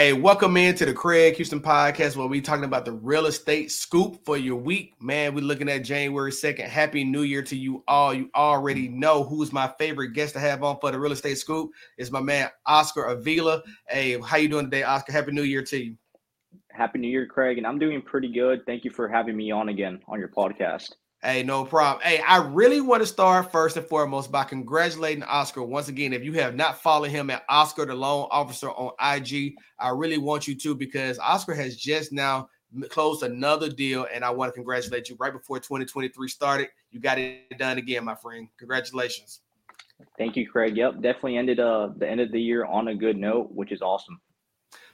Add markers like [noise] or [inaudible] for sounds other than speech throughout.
Hey, welcome in to the Craig Houston podcast where we talking about the real estate scoop for your week. Man, we're looking at January 2nd. Happy New Year to you all. You already know who's my favorite guest to have on for the real estate scoop. Is my man Oscar Avila. Hey, how you doing today, Oscar? Happy New Year to you. Happy New Year, Craig. And I'm doing pretty good. Thank you for having me on again on your podcast. Hey, no problem. Hey, I really want to start first and foremost by congratulating Oscar once again. If you have not followed him at Oscar the Loan Officer on IG, I really want you to because Oscar has just now closed another deal, and I want to congratulate you right before 2023 started. You got it done again, my friend. Congratulations. Thank you, Craig. Yep, definitely ended uh the end of the year on a good note, which is awesome.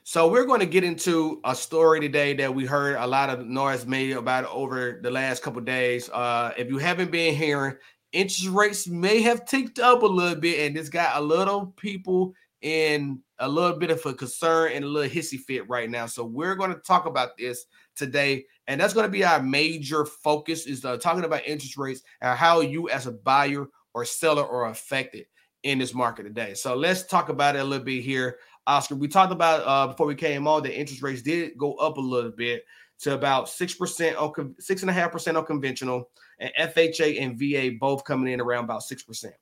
So we're going to get into a story today that we heard a lot of noise made about over the last couple days. Uh, if you haven't been hearing, interest rates may have ticked up a little bit, and this got a little people in a little bit of a concern and a little hissy fit right now. So we're going to talk about this today, and that's going to be our major focus is uh, talking about interest rates and how you as a buyer or seller are affected in this market today. So let's talk about it a little bit here. Oscar, we talked about uh, before we came on the interest rates did go up a little bit to about six percent on six and a half percent on conventional, and FHA and VA both coming in around about six percent.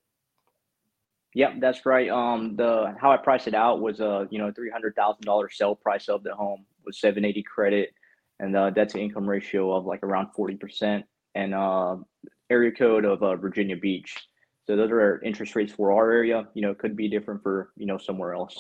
Yep, that's right. Um, the how I priced it out was a uh, you know three hundred thousand dollar sale price of the home with seven eighty credit, and uh, that's an income ratio of like around forty percent, and uh, area code of uh, Virginia Beach. So those are interest rates for our area. You know, could be different for you know somewhere else.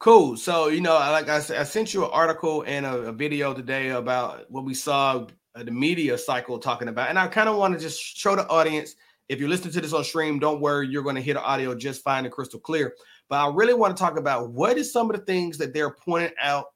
Cool. So, you know, like I I sent you an article and a, a video today about what we saw uh, the media cycle talking about. And I kind of want to just show the audience if you're listening to this on stream, don't worry, you're going to hear the audio just fine and crystal clear. But I really want to talk about what is some of the things that they're pointing out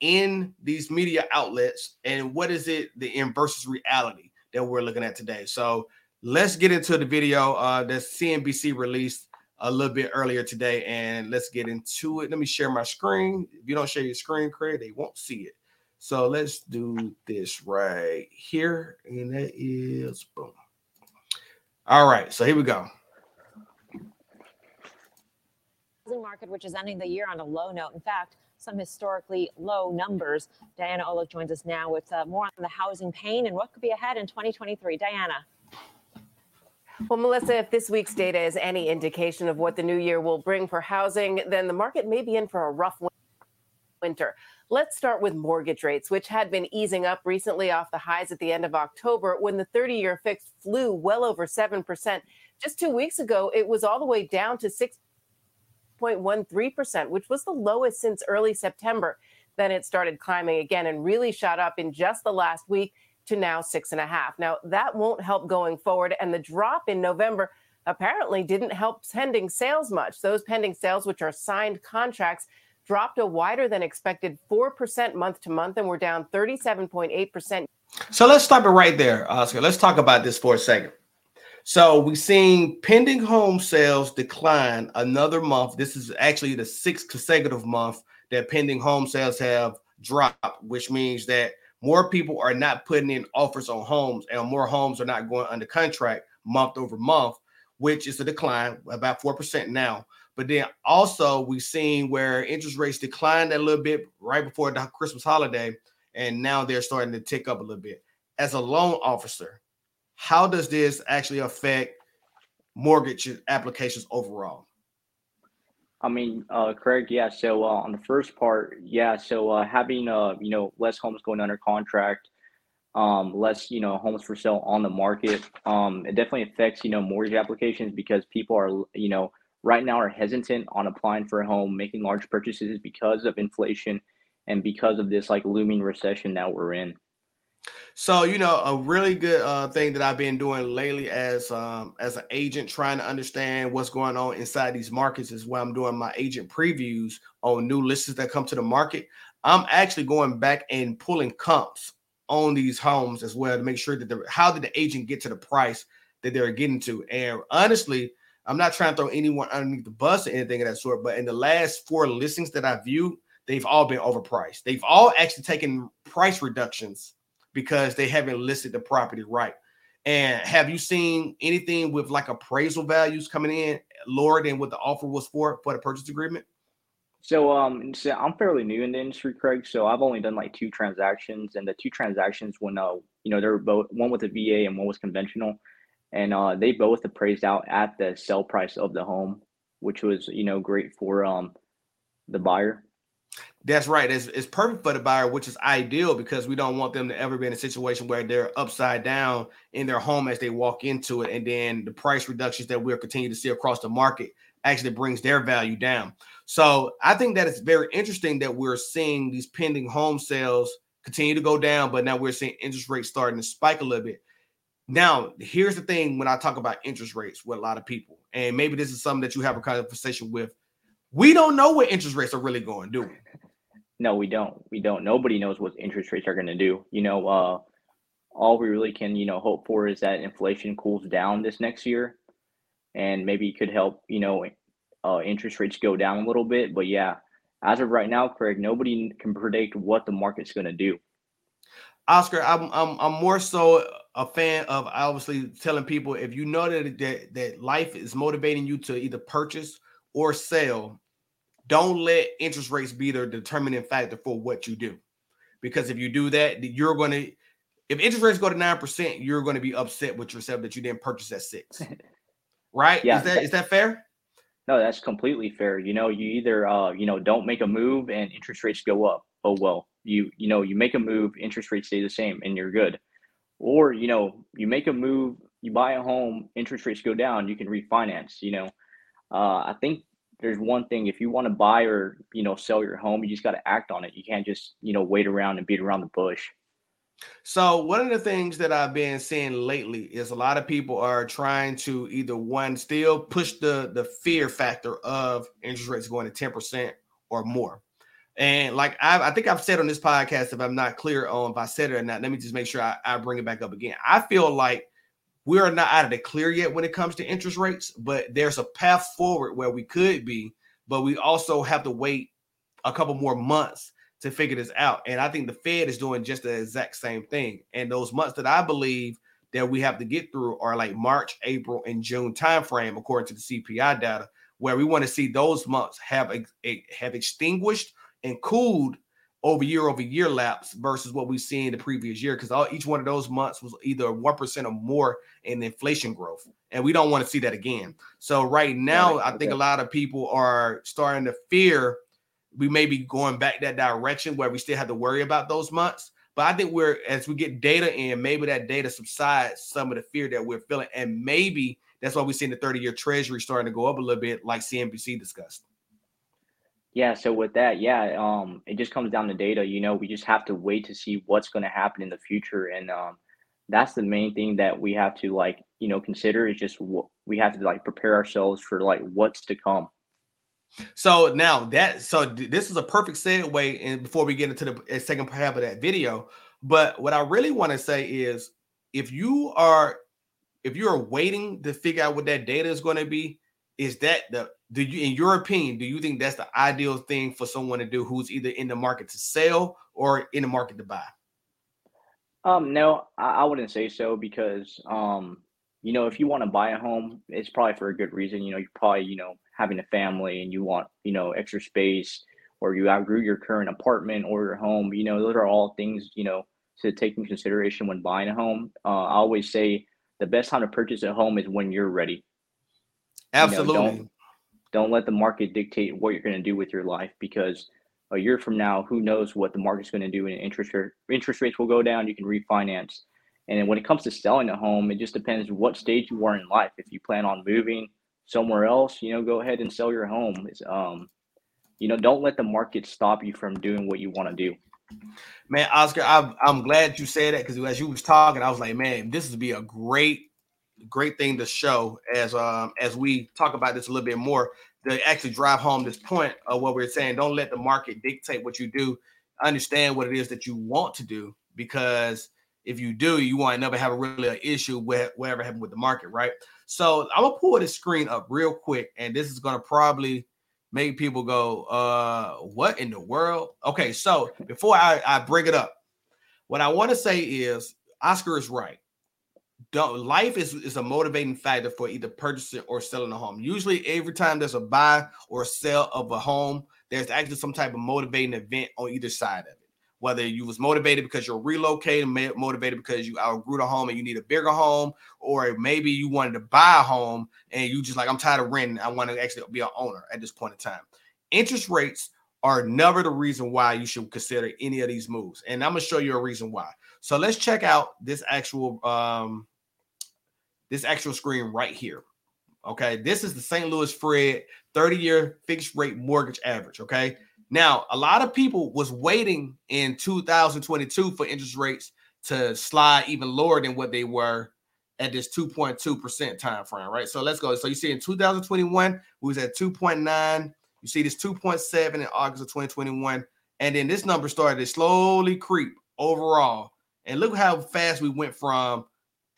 in these media outlets and what is it the in versus reality that we're looking at today. So let's get into the video uh, that CNBC released a little bit earlier today, and let's get into it. Let me share my screen. If you don't share your screen, Craig, they won't see it. So let's do this right here, and that is boom. All right, so here we go. Housing market, which is ending the year on a low note. In fact, some historically low numbers. Diana Olick joins us now with uh, more on the housing pain and what could be ahead in 2023. Diana. Well, Melissa, if this week's data is any indication of what the new year will bring for housing, then the market may be in for a rough winter. Let's start with mortgage rates, which had been easing up recently off the highs at the end of October when the 30 year fix flew well over 7%. Just two weeks ago, it was all the way down to 6.13%, which was the lowest since early September. Then it started climbing again and really shot up in just the last week to now six and a half. Now, that won't help going forward. And the drop in November apparently didn't help pending sales much. Those pending sales, which are signed contracts, dropped a wider than expected 4% month to month and we're down 37.8%. So let's stop it right there, Oscar. Let's talk about this for a second. So we've seen pending home sales decline another month. This is actually the sixth consecutive month that pending home sales have dropped, which means that more people are not putting in offers on homes and more homes are not going under contract month over month, which is a decline about 4% now. But then also we've seen where interest rates declined a little bit right before the Christmas holiday, and now they're starting to tick up a little bit. As a loan officer, how does this actually affect mortgage applications overall? I mean, uh, Craig, yeah. So uh, on the first part, yeah. So uh, having uh, you know less homes going under contract, um, less you know homes for sale on the market, um, it definitely affects you know mortgage applications because people are you know right now are hesitant on applying for a home, making large purchases because of inflation and because of this like looming recession that we're in. So you know, a really good uh, thing that I've been doing lately as um, as an agent, trying to understand what's going on inside these markets, is where I'm doing my agent previews on new listings that come to the market. I'm actually going back and pulling comps on these homes as well to make sure that the how did the agent get to the price that they're getting to. And honestly, I'm not trying to throw anyone underneath the bus or anything of that sort, but in the last four listings that I viewed, they've all been overpriced. They've all actually taken price reductions because they haven't listed the property right. And have you seen anything with like appraisal values coming in lower than what the offer was for for the purchase agreement? So um, so I'm fairly new in the industry, Craig. So I've only done like two transactions, and the two transactions when uh, you know, they were both one with a VA and one was conventional, and uh, they both appraised out at the sell price of the home, which was you know great for um the buyer. That's right. It's, it's perfect for the buyer, which is ideal because we don't want them to ever be in a situation where they're upside down in their home as they walk into it. And then the price reductions that we're continuing to see across the market actually brings their value down. So I think that it's very interesting that we're seeing these pending home sales continue to go down, but now we're seeing interest rates starting to spike a little bit. Now, here's the thing when I talk about interest rates with a lot of people, and maybe this is something that you have a conversation with. We don't know what interest rates are really going, to do we? No, we don't. We don't. Nobody knows what interest rates are going to do. You know, uh, all we really can, you know, hope for is that inflation cools down this next year, and maybe it could help, you know, uh, interest rates go down a little bit. But yeah, as of right now, Craig, nobody can predict what the market's going to do. Oscar, I'm, I'm I'm more so a fan of obviously telling people if you know that that, that life is motivating you to either purchase or sell, don't let interest rates be the determining factor for what you do. Because if you do that, you're going to, if interest rates go to 9%, you're going to be upset with yourself that you didn't purchase at six. [laughs] Right? Yeah. Is that is that fair? No, that's completely fair. You know, you either uh, you know, don't make a move and interest rates go up. Oh well. You you know, you make a move, interest rates stay the same and you're good. Or, you know, you make a move, you buy a home, interest rates go down, you can refinance, you know. Uh, I think there's one thing if you want to buy or you know sell your home you just got to act on it. You can't just you know wait around and beat around the bush. So one of the things that i've been seeing lately is a lot of people are trying to either one still push the the fear factor of interest rates going to 10% or more. And like I, I think i've said on this podcast if i'm not clear on if i said it or not let me just make sure I, I bring it back up again. I feel like we are not out of the clear yet when it comes to interest rates, but there's a path forward where we could be, but we also have to wait a couple more months to figure this out. And I think the Fed is doing just the exact same thing. And those months that I believe that we have to get through are like March, April, and June timeframe, according to the CPI data, where we want to see those months have have extinguished and cooled over year over year lapse versus what we've seen the previous year because each one of those months was either 1% or more in inflation growth and we don't want to see that again. So right now i think a lot of people are starting to fear we may be going back that direction where we still have to worry about those months but i think we're as we get data in maybe that data subsides some of the fear that we're feeling and maybe that's why we're seeing the 30 year treasury starting to go up a little bit like cnbc discussed yeah, so with that, yeah, um, it just comes down to data. You know, we just have to wait to see what's going to happen in the future, and um, that's the main thing that we have to like, you know, consider is just what we have to like prepare ourselves for like what's to come. So now that so this is a perfect segue, and before we get into the second half of that video, but what I really want to say is, if you are if you are waiting to figure out what that data is going to be, is that the do you in your opinion do you think that's the ideal thing for someone to do who's either in the market to sell or in the market to buy? Um no i, I wouldn't say so because um you know if you want to buy a home it's probably for a good reason. You know you're probably you know having a family and you want you know extra space or you outgrew your current apartment or your home you know those are all things you know to take in consideration when buying a home. Uh, i always say the best time to purchase a home is when you're ready. Absolutely you know, don't, let the market dictate what you're going to do with your life because a year from now, who knows what the market's going to do and interest rate, interest rates will go down. You can refinance. And when it comes to selling a home, it just depends what stage you are in life. If you plan on moving somewhere else, you know, go ahead and sell your home. It's, um, you know, don't let the market stop you from doing what you want to do. Man, Oscar, I'm, I'm glad you said that because as you was talking, I was like, man, this would be a great great thing to show as um as we talk about this a little bit more to actually drive home this point of what we're saying. Don't let the market dictate what you do. Understand what it is that you want to do because if you do, you won't never have a really an issue with whatever happened with the market, right? So I'm gonna pull this screen up real quick, and this is gonna probably make people go, uh, what in the world? Okay, so before I, I bring it up, what I want to say is Oscar is right life is, is a motivating factor for either purchasing or selling a home. Usually, every time there's a buy or sell of a home, there's actually some type of motivating event on either side of it. Whether you was motivated because you're relocating, motivated because you outgrew the home and you need a bigger home, or maybe you wanted to buy a home and you just like, I'm tired of renting. I want to actually be an owner at this point in time. Interest rates are never the reason why you should consider any of these moves. And I'm gonna show you a reason why. So let's check out this actual um this actual screen right here. Okay, this is the St. Louis Fred 30-year fixed rate mortgage average. Okay, now a lot of people was waiting in 2022 for interest rates to slide even lower than what they were at this 2.2% time frame, right? So let's go. So you see in 2021, we was at 2.9. You see this 2.7 in August of 2021. And then this number started to slowly creep overall. And look how fast we went from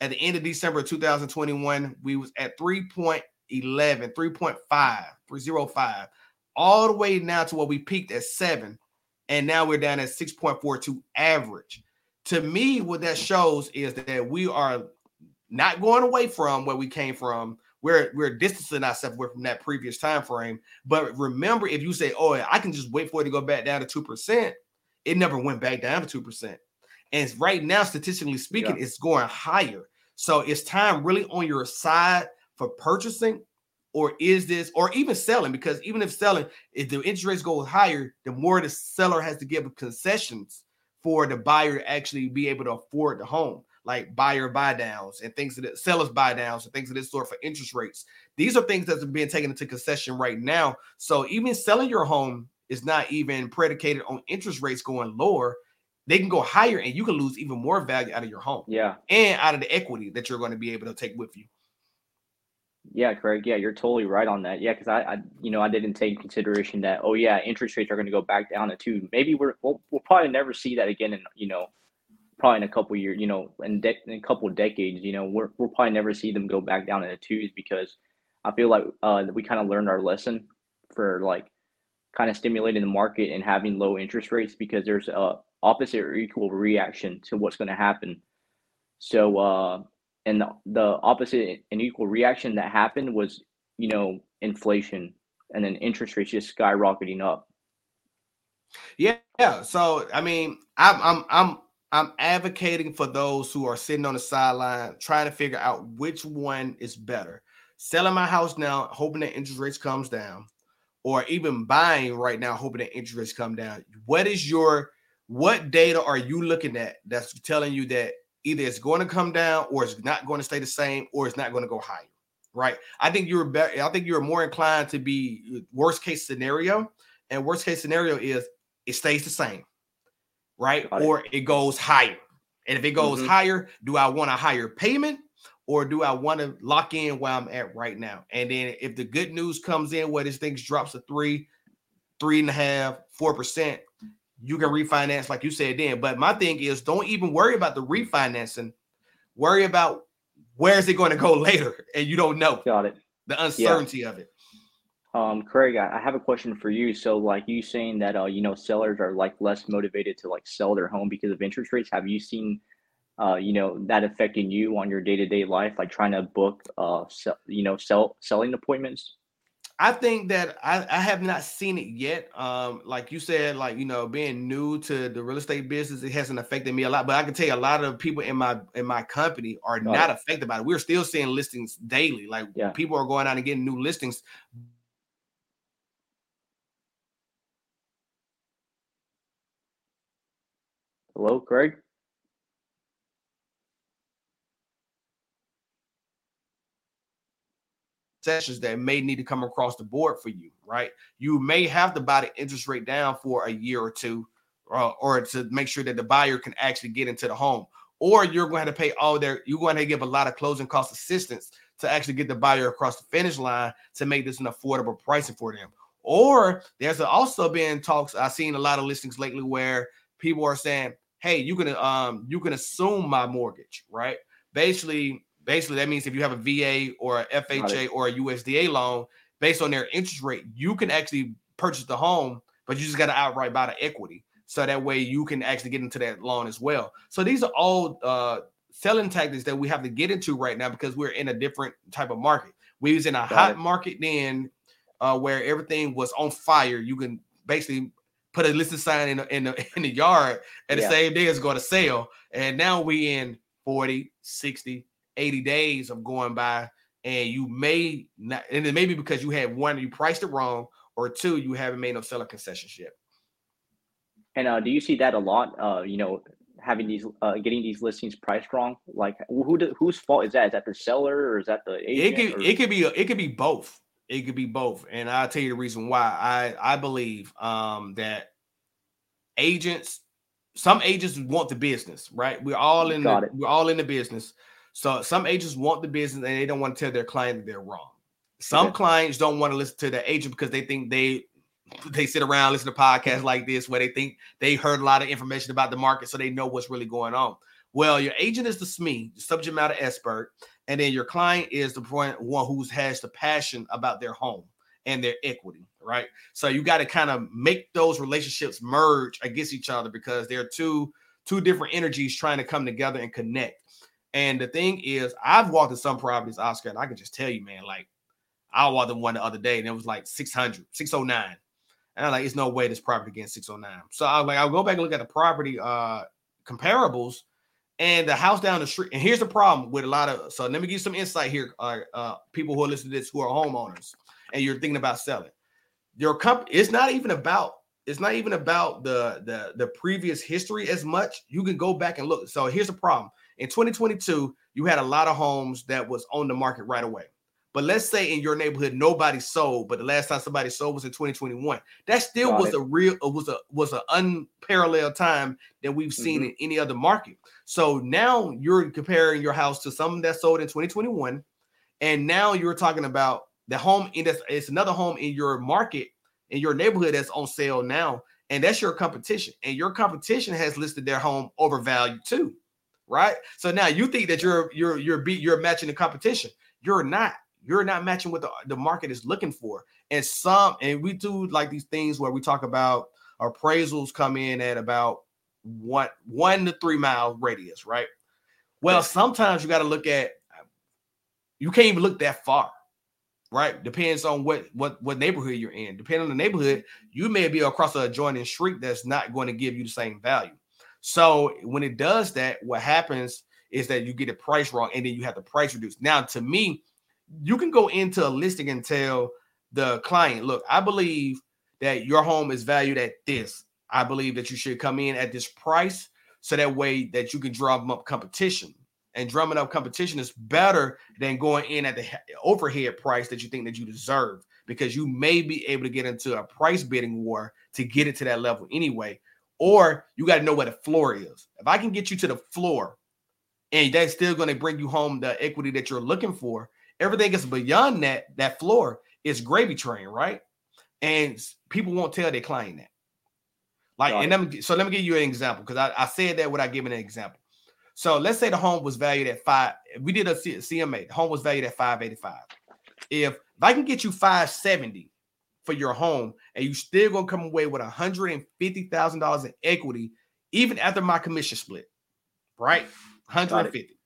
at the end of December of 2021, we was at 3.11, 3.5, 305, all the way now to what we peaked at seven. And now we're down at 6.42 average. To me, what that shows is that we are not going away from where we came from. We're we're distancing ourselves away from that previous time frame. But remember, if you say, "Oh, I can just wait for it to go back down to two percent," it never went back down to two percent. And right now, statistically speaking, yeah. it's going higher. So it's time really on your side for purchasing, or is this, or even selling? Because even if selling, if the interest rates go higher, the more the seller has to give concessions for the buyer to actually be able to afford the home, like buyer buy downs and things that sellers buy downs and things of this sort for interest rates. These are things that are being taken into concession right now. So even selling your home is not even predicated on interest rates going lower they can go higher and you can lose even more value out of your home. Yeah. And out of the equity that you're going to be able to take with you. Yeah, Craig. Yeah, you're totally right on that. Yeah, because I, I, you know, I didn't take consideration that. Oh, yeah, interest rates are going to go back down to two. Maybe we're we'll, we'll probably never see that again. In you know, probably in a couple years. You know, in, de- in a couple of decades. You know, we're we'll probably never see them go back down into twos because I feel like uh, we kind of learned our lesson for like kind of stimulating the market and having low interest rates because there's a opposite or equal reaction to what's going to happen. So, uh, and the, the opposite and equal reaction that happened was, you know, inflation and then interest rates just skyrocketing up. Yeah, yeah. So, I mean, I'm, I'm, I'm, I'm advocating for those who are sitting on the sideline trying to figure out which one is better. Selling my house now, hoping that interest rates comes down, or even buying right now, hoping that interest rates come down. What is your what data are you looking at that's telling you that either it's going to come down or it's not going to stay the same or it's not going to go higher right? I think you're better i think you're more inclined to be uh, worst case scenario and worst case scenario is it stays the same right? Or it goes higher and if it goes mm-hmm. higher do i want a higher payment or do i want to lock in where i'm at right now? And then if the good news comes in where this thing drops to three three and a half four percent you can refinance like you said then. But my thing is don't even worry about the refinancing. Worry about where is it going to go [laughs] later and you don't know. Got it. The uncertainty yeah. of it. Um, Craig, I, have a question for you. So, like you saying that, uh, you know, sellers are like less motivated to like sell their home because of interest rates. Have you seen, uh, you know, that affecting you on your day to day life, like trying to book, uh, sell, you know, sell selling appointments? I think that I, I have not seen it yet. Um, like you said, like you know, being new to the real estate business, it hasn't affected me a lot. But I can tell you, a lot of people in my in my company are not affected by it. We're still seeing listings daily. Like yeah. people are going out and getting new listings. Hello, Craig. Sessions that may need to come across the board for you, right? You may have to buy the interest rate down for a year or two, uh, or to make sure that the buyer can actually get into the home. Or you're going to pay all their, you're going to give a lot of closing cost assistance to actually get the buyer across the finish line to make this an affordable pricing for them. Or there's also been talks. I've seen a lot of listings lately where people are saying, "Hey, you can um you can assume my mortgage, right?" Basically, Basically, that means if you have a VA or a FHA or a USDA loan, based on their interest rate, you can actually purchase the home, but you just got to outright buy the equity. So that way you can actually get into that loan as well. So these are all uh, selling tactics that we have to get into right now because we're in a different type of market. We was in a Got hot it. market then uh, where everything was on fire. You can basically put a listed sign in the, in the, [laughs] in the yard and yeah. the same day it's going to sell. And now we in 40, 60, 80 days of going by and you may not, and it may be because you had one, you priced it wrong, or two, you haven't made no seller concessions yet. And uh, do you see that a lot? Uh, you know, having these, uh, getting these listings priced wrong. Like, who do, whose fault is that? Is that the seller or is that the agent? It could, it could be, it could be both. It could be both, and I'll tell you the reason why. I I believe um, that agents, some agents want the business, right? We're all in, Got the, we're all in the business. So some agents want the business and they don't want to tell their client that they're wrong. Some okay. clients don't want to listen to the agent because they think they they sit around listen to podcasts like this where they think they heard a lot of information about the market so they know what's really going on. Well, your agent is the SME, the subject matter expert, and then your client is the point one who has the passion about their home and their equity, right? So you got to kind of make those relationships merge against each other because they're two two different energies trying to come together and connect. And the thing is, I've walked in some properties, Oscar, and I can just tell you, man, like I walked in one the other day and it was like 600, 609. And I'm like, it's no way this property against 609. So I was like, I'll go back and look at the property uh comparables and the house down the street. And here's the problem with a lot of so let me give you some insight here, uh, uh people who are listening to this who are homeowners and you're thinking about selling. Your company, it's not even about it's not even about the the the previous history as much. You can go back and look. So here's the problem in 2022, you had a lot of homes that was on the market right away. But let's say in your neighborhood nobody sold, but the last time somebody sold was in 2021. That still Got was it. a real uh, was a was an unparalleled time that we've seen mm-hmm. in any other market. So now you're comparing your house to something that sold in 2021, and now you're talking about the home in this it's another home in your market in your neighborhood that's on sale now, and that's your competition. And your competition has listed their home overvalued too right? So now you think that you're you're you're beat you're matching the competition. You're not. You're not matching what the, the market is looking for. And some and we do like these things where we talk about appraisals come in at about one one to three mile radius, right? Well, sometimes you got to look at you can't even look that far right? Depends on what what what neighborhood you're in. Depending on the neighborhood, you may be across a adjoining street that's not going to give you the same value. So when it does that, what happens is that you get the price wrong and then you have the price reduced. Now, to me, you can go into a listing and tell the client, look, I believe that your home is valued at this. I believe that you should come in at this price so that way that you can drum up competition. And drumming up competition is better than going in at the overhead price that you think that you deserve because you may be able to get into a price bidding war to get it to that level anyway or you got to know where the floor is. If I can get you to the floor and that's still going to bring you home the equity that you're looking for, everything is beyond that, that floor is gravy train, right? And people won't tell their client that. Like, and let me, so let me give you an example because I, I said that without giving an example. So let's say the home was valued at five. We did a CMA. The home was valued at 585. If if I can get you 570 for your home, and you still gonna come away with $150,000 in equity, even after my commission split, right? 150.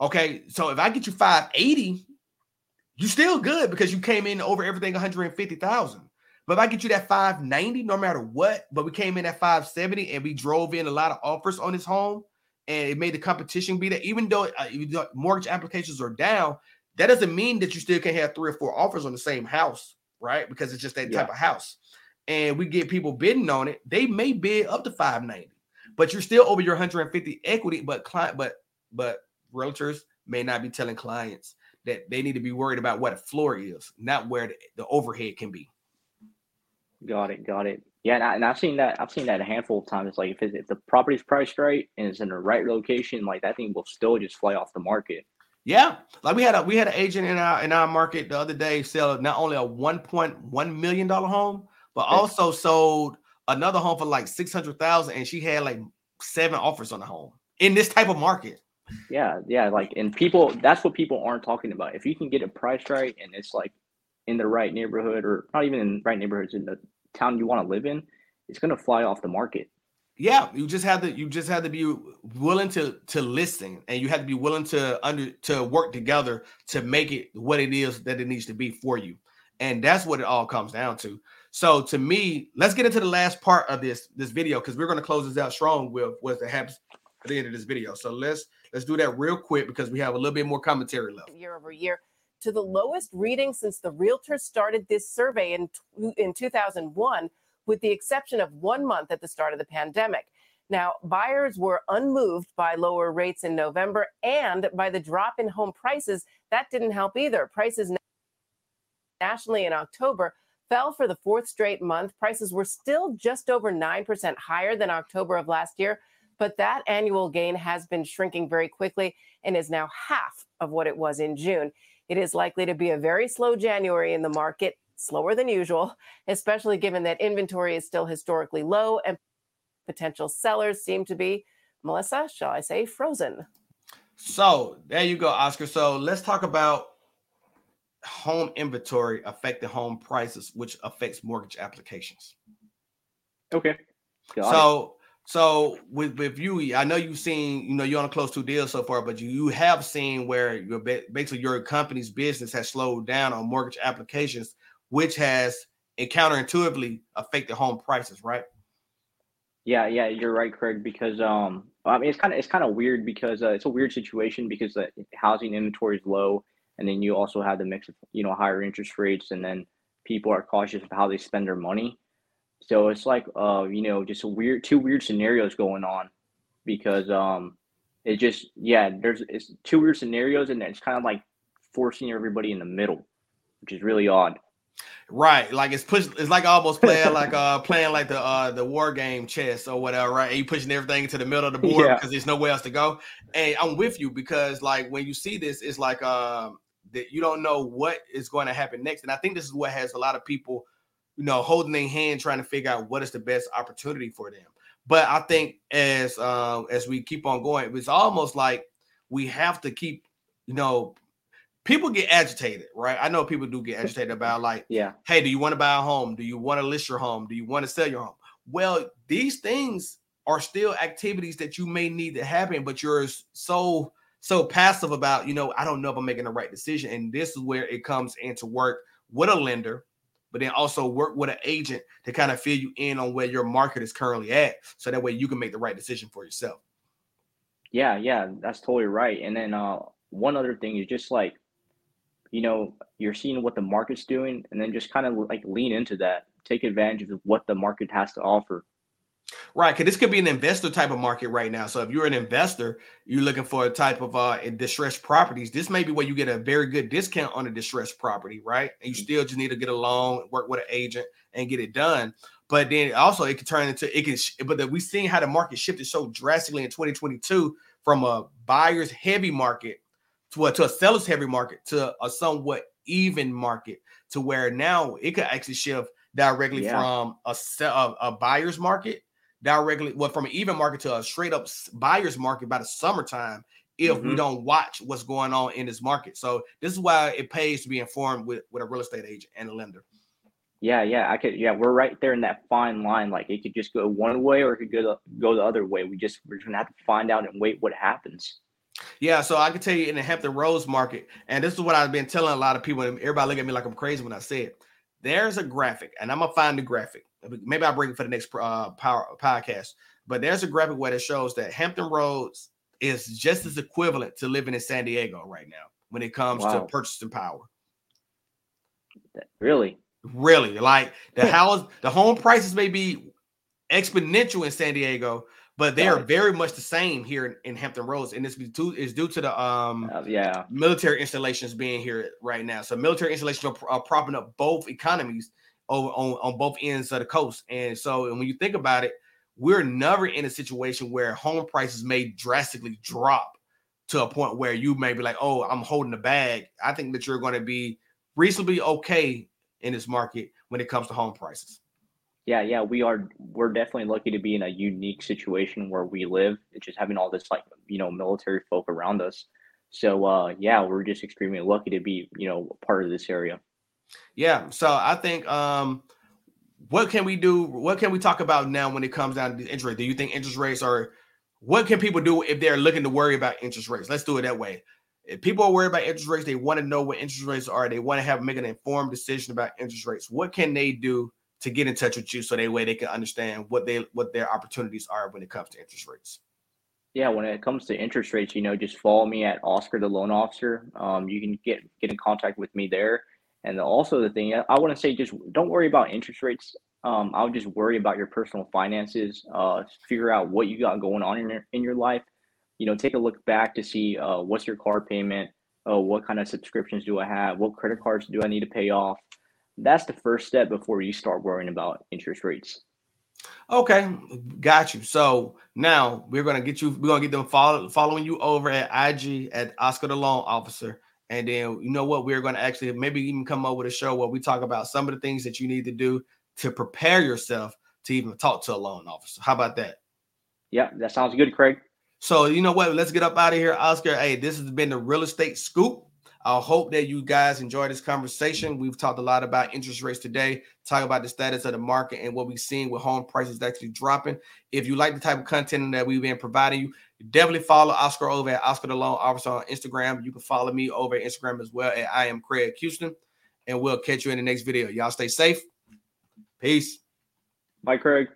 Okay, so if I get you 580, you still good because you came in over everything 150,000. But if I get you that 590, no matter what, but we came in at 570 and we drove in a lot of offers on this home and it made the competition be that even though uh, mortgage applications are down, that doesn't mean that you still can't have three or four offers on the same house right? Because it's just that yeah. type of house. And we get people bidding on it, they may bid up to 590, but you're still over your 150 equity. But client, but but realtors may not be telling clients that they need to be worried about what a floor is, not where the, the overhead can be. Got it, got it. Yeah, and, I, and I've seen that. I've seen that a handful of times. Like if, it, if the property's priced right and it's in the right location, like that thing will still just fly off the market. Yeah, like we had a we had an agent in our in our market the other day sell not only a one point one million dollar home, but also sold another home for like six hundred thousand, and she had like seven offers on the home in this type of market. Yeah, yeah, like and people that's what people aren't talking about. If you can get a price right and it's like in the right neighborhood or not even in right neighborhoods in the town you want to live in, it's gonna fly off the market yeah you just have to you just have to be willing to to listen and you have to be willing to under to work together to make it what it is that it needs to be for you and that's what it all comes down to So to me, let's get into the last part of this this video because we're going to close this out strong with what happens at the end of this video. So let's let's do that real quick because we have a little bit more commentary left. Year over year to the lowest reading since the realtors started this survey in in 2001 with the exception of 1 month at the start of the pandemic. Now, buyers were unmoved by lower rates in November and by the drop in home prices. That didn't help either. Prices nationally in October fell for the fourth straight month. Prices were still just over 9% higher than October of last year, but that annual gain has been shrinking very quickly and is now half of what it was in June. It is likely to be a very slow January in the market, slower than usual, especially given that inventory is still historically low and potential sellers seem to be, Melissa, shall I say, frozen. So there you go, Oscar. So let's talk about home inventory affecting home prices, which affects mortgage applications. Okay. Got so it. so with with you, I know you've seen, you know, you're on a close two deals so far, but you, you have seen where your basically your company's business has slowed down on mortgage applications, which has counterintuitively affected home prices, right? Yeah, yeah, you're right, Craig. Because um, I mean, it's kind of it's kind of weird because uh, it's a weird situation because the housing inventory is low, and then you also have the mix of you know higher interest rates, and then people are cautious of how they spend their money. So it's like uh, you know, just a weird two weird scenarios going on because um, it just yeah, there's it's two weird scenarios, and it's kind of like forcing everybody in the middle, which is really odd. Right, like it's push. It's like almost [laughs] playing like uh playing like the uh the war game chess or whatever. Right, and you pushing everything into the middle of the board yeah. because there's nowhere else to go. And I'm with you because like when you see this, it's like um that you don't know what is going to happen next. And I think this is what has a lot of people, you know, holding their hand trying to figure out what is the best opportunity for them. But I think as um as we keep on going, it's almost like we have to keep, you know, people get agitated, right? I know people do get agitated about like, yeah, hey, do you want to buy a home? Do you want to list your home? Do you want to sell your home? Well, these things are still activities that you may need to happen, but you're so so passive about, you know, I don't know if I'm making the right decision. And this is where it comes into work with a lender, but then also work with an agent to kind of fill you in on where your market is currently at. So that way you can make the right decision for yourself. Yeah, yeah, that's totally right. And then uh one other thing is just like you know, you're seeing what the market's doing and then just kind of like lean into that, take advantage of what the market has to offer. Right, because this could be an investor type of market right now. So if you're an investor, you're looking for a type of uh distressed properties. This may be where you get a very good discount on a distressed property, right? And you mm. still just need to get a loan, work with an agent, and get it done. But then also it can turn into it can. But the, we've seen how the market shifted so drastically in 2022 from a buyer's heavy market to a, to a seller's heavy market to a somewhat even market to where now it could actually shift directly yeah. from a, a, a buyer's market directly well from an even market to a straight up buyer's market by the summertime if mm-hmm. we don't watch what's going on in this market. So this is why it pays to be informed with, with a real estate agent and a lender. Yeah, yeah, I could. Yeah, we're right there in that fine line. Like it could just go one way or it could go the, go the other way. We just we're gonna have to find out and wait what happens. Yeah, so I can tell you in the Hampton Roads market, and this is what I've been telling a lot of people. And everybody look at me like I'm crazy when I say it. There's a graphic, and I'm gonna find the graphic. Maybe I'll bring it for the next uh, power podcast. But there's a graphic where it shows that Hampton Roads is just as equivalent to living in San Diego right now when it comes wow. to purchasing power. Really? Really? Like the house, the home prices may be exponential in San Diego, but they are very much the same here in, in Hampton Roads, and it's due is due to the um uh, yeah military installations being here right now. So military installations are, are propping up both economies over on, on both ends of the coast, and so and when you think about it, we're never in a situation where home prices may drastically drop to a point where you may be like, oh, I'm holding the bag. I think that you're going to be reasonably okay in this market when it comes to home prices. Yeah, yeah, we are. We're definitely lucky to be in a unique situation where we live. It's just having all this like you know military folk around us. So uh, yeah, we're just extremely lucky to be you know part of this area. Yeah. So I think um, what can we do? What can we talk about now when it comes down to interest rate? Do you think interest rates are? What can people do if they're looking to worry about interest rates? Let's do it that way. If people are worried about interest rates, they want to know what interest rates are. They want to have make an informed decision about interest rates. What can they do to get in touch with you so that way they can understand what they what their opportunities are when it comes to interest rates? Yeah, when it comes to interest rates, you know, just follow me at Oscar the Loan Officer. Um, you can get get in contact with me there. And also the thing I want to say, just don't worry about interest rates. Um, I'll just worry about your personal finances. Uh, figure out what you got going on in your in your life. You know, take a look back to see uh, what's your car payment. Uh, what kind of subscriptions do I have? What credit cards do I need to pay off? That's the first step before you start worrying about interest rates. Okay, got you. So now we're gonna get you. We're gonna get them follow, following you over at IG at Oscar the Loan Officer, and then you know what? We're gonna actually maybe even come up with a show where we talk about some of the things that you need to do to prepare yourself to even talk to a loan officer. How about that? Yeah, that sounds good, Craig. So you know what? Let's get up out of here, Oscar. Hey, this has been the real estate scoop. I hope that you guys enjoy this conversation. We've talked a lot about interest rates today, talk about the status of the market and what we've seen with home prices actually dropping. If you like the type of content that we've been providing you, definitely follow Oscar over at Oscar the Loan Officer on Instagram. You can follow me over at Instagram as well at I am Craig Houston. And we'll catch you in the next video. Y'all stay safe. Peace. Bye, Craig.